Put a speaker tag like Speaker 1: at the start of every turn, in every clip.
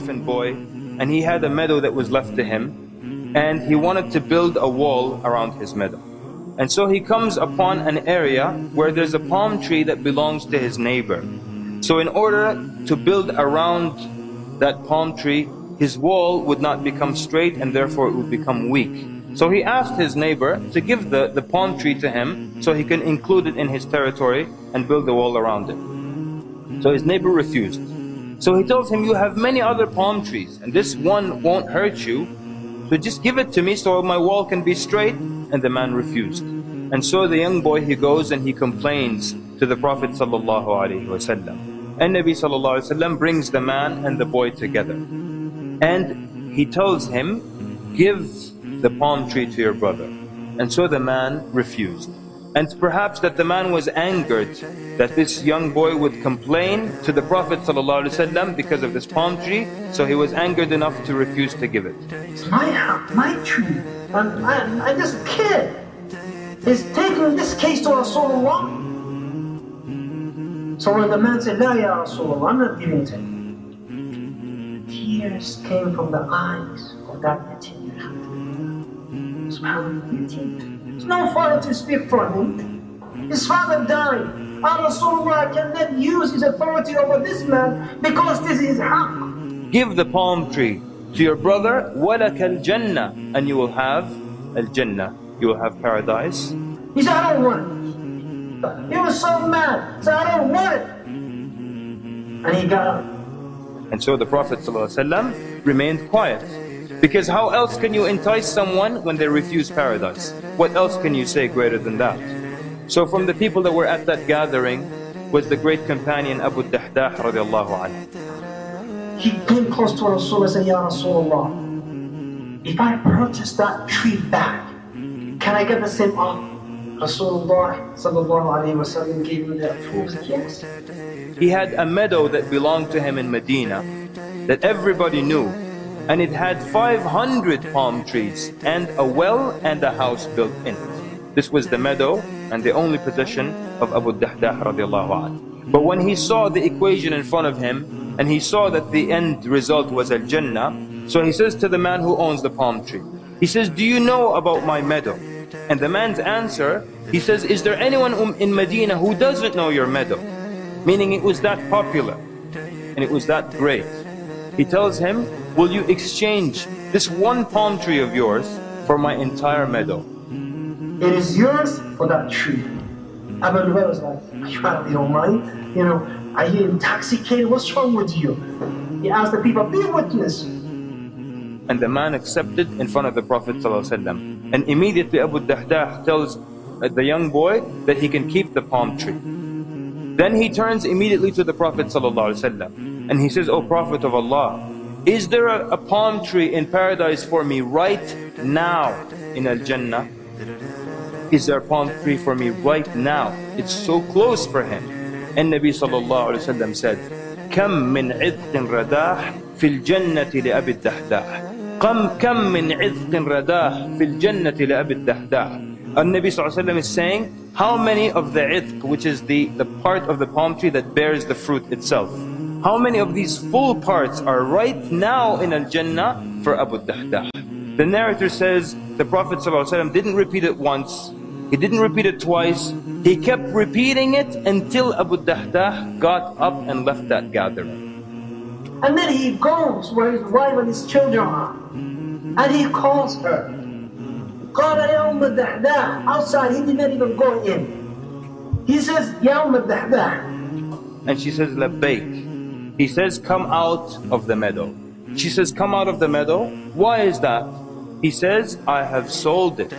Speaker 1: orphan boy and he had a meadow that was left to him and he wanted to build a wall around his meadow. And so he comes upon an area where there's a palm tree that belongs to his neighbor. So in order to build around that palm tree, his wall would not become straight and therefore it would become weak. So he asked his neighbor to give the, the palm tree to him so he can include it in his territory and build the wall around it. So his neighbor refused. So he tells him, you have many other palm trees and this one won't hurt you. So just give it to me so my wall can be straight. And the man refused. And so the young boy, he goes and he complains to the Prophet wasallam. And Nabi wasallam brings the man and the boy together. And he tells him, give the palm tree to your brother. And so the man refused. And perhaps that the man was angered that this young boy would complain to the Prophet ﷺ because of this palm tree, so he was angered enough to refuse to give it.
Speaker 2: It's my house, my tree, and, this kid is taking this case to Rasulullah. So when the man said, La ya Rasulullah, I'm not giving it. Tears came from the eyes of that yatim. Subhanallah, There's no father to speak for him. His father died. And Rasulullah cannot use his authority over this man because this is haqq.
Speaker 1: Give the palm tree to your brother, وَلَكَ الْجَنَّةِ And you will have al-Jannah. You will have paradise.
Speaker 2: He said, I don't want it. He was so mad. He said, I don't want it. And he got up.
Speaker 1: And so the Prophet ﷺ remained quiet. Because how else can you entice someone when they refuse paradise? What else can you say greater than that? So from the people that were at that gathering was the great companion Abu Dahdah radiallahu anhu.
Speaker 2: He came close to Rasulullah and said, Ya Rasulullah, if I purchase that tree back, can I get the same offer? Rasulullah sallallahu alayhi wa sallam gave him that proof. Yes.
Speaker 1: He had a meadow that belonged to him in Medina that everybody knew and it had 500 palm trees and a well and a house built in it. This was the meadow and the only possession of Abu Dahdah radiallahu anhu. But when he saw the equation in front of him and he saw that the end result was al-Jannah, so he says to the man who owns the palm tree, he says, do you know about my meadow? And the man's answer, he says, is there anyone um, in Medina who doesn't know your meadow? Meaning it was that popular and it was that great. He tells him, will you exchange this one palm tree of yours for my entire meadow?
Speaker 2: It is yours for that tree. Abu Lubayl was like, you of your mind? You know, are you intoxicated? What's wrong with you? He asked the people, be a witness.
Speaker 1: And the man accepted in front of the Prophet ﷺ. And immediately Abu Dahdah tells uh, the young boy that he can keep the palm tree. Then he turns immediately to the Prophet ﷺ and he says, O Prophet of Allah, is there a, a palm tree in paradise for me right now in Al-Jannah? Is there a palm tree for me right now? It's so close for him. And Nabi sallallahu alayhi wa sallam said, كم من عذق رداح في الجنة لأبي الدحداح كم كم من عذق رداح في الجنة لأبي الدحداح And Nabi sallallahu is saying, how many of the idq, which is the, the part of the palm tree that bears the fruit itself, how many of these full parts are right now in Al-Jannah for Abu Dahdah? The narrator says the Prophet ﷺ didn't repeat it once, he didn't repeat it twice, he kept repeating it until Abu Dahdah got up and left that gathering.
Speaker 2: And then he goes where his wife and his children are. And he calls her. قال يا أم الدحداح outside he didn't even go in. He says يا أم الدحداح.
Speaker 1: And she says لبيك. he says come out of the meadow. She says come out of the meadow. Why is that? He says I have sold it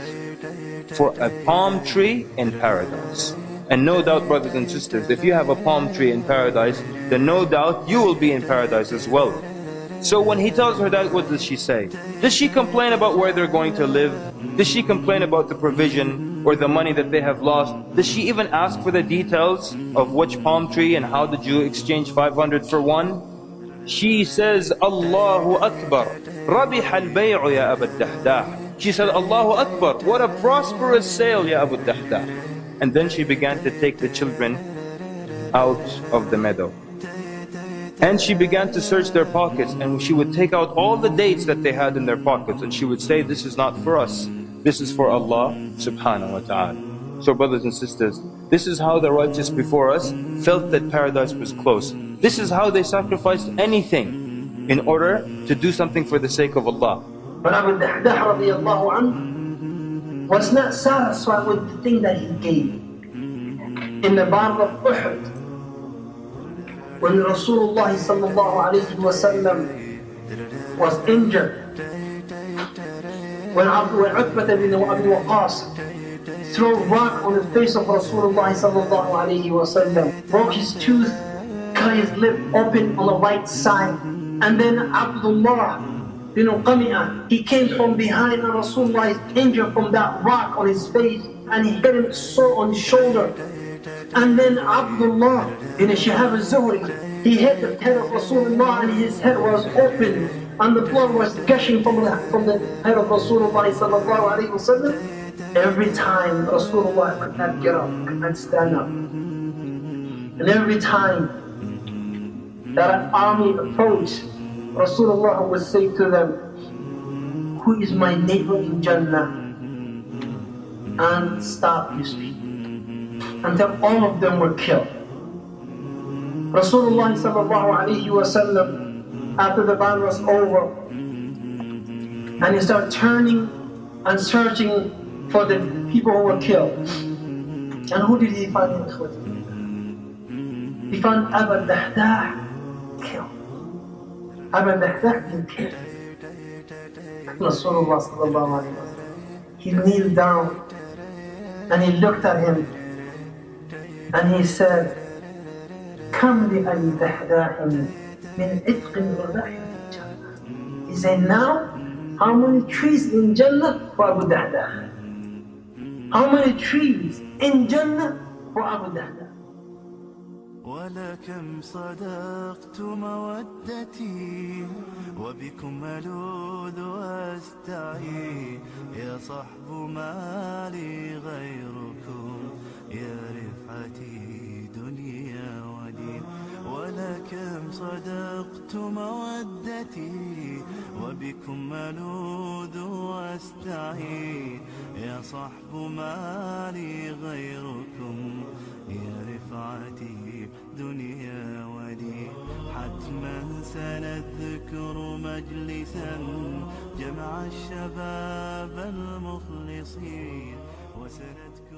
Speaker 1: for a palm tree in paradise. And no doubt brothers and sisters, if you have a palm tree in paradise, then no doubt you will be in paradise as well. So when he tells her that, what does she say? Does she complain about where they're going to live? Does she complain about the provision or the money that they have lost? Does she even ask for the details of which palm tree and how the Jew exchanged 500 for one? She says, Allahu Akbar. Rabih al-bay'u ya Abu Dahdah. She said, Allahu Akbar. What a prosperous sale ya Abu Dahdah. And then she began to take the children out of the meadow. And she began to search their pockets and she would take out all the dates that they had in their pockets and she would say, This is not for us, this is for Allah subhanahu wa ta'ala. So, brothers and sisters, this is how the righteous before us felt that paradise was close. This is how they sacrificed anything in order to do something for the sake of Allah.
Speaker 2: But Abu Dahdah was not satisfied with the thing that he gave. In the Battle of Uhud, when Rasulullah was injured, when Utbah bin Abi Waqas threw rock on the face of Rasulullah sallallahu wasallam, broke his tooth, cut his lip open on the right side, and then Abdullah bin Qami'ah, he came from behind and Rasulullah injured from that rock on his face, and he hit him so on his shoulder. And then Abdullah bin Shihab al-Zuhri, he hit the head of Rasulullah and his head was open and the blood was gushing from the, from the head of Rasulullah. Every time Rasulullah could not get up, could not stand up. And every time that an army approached, Rasulullah would say to them, Who is my neighbor in Jannah? And stop his speech until all of them were killed. Rasulullah sallallahu alayhi after the battle was over. And he started turning and searching for the people who were killed. And who did he find in Uhud? He found Abu Dahdah killed. Abu Dahdah killed. Rasulullah he kneeled down and he looked at him and he said, Come the Abi Dahdah من عتق ورحمة. He said, now, how many trees in Jannah for Abu Dahdah? How many trees in Jannah for Abu Dahdah?
Speaker 3: ولكم صدقت مودتي وبكم ألوذ وأستعين يا صحب ما لي غيركم صدقت مودتي وبكم ألوذ وأستعين يا صحب ما لي غيركم يا رفعتي دنيا ودين حتما سنذكر مجلسا جمع الشباب المخلصين وسنذكر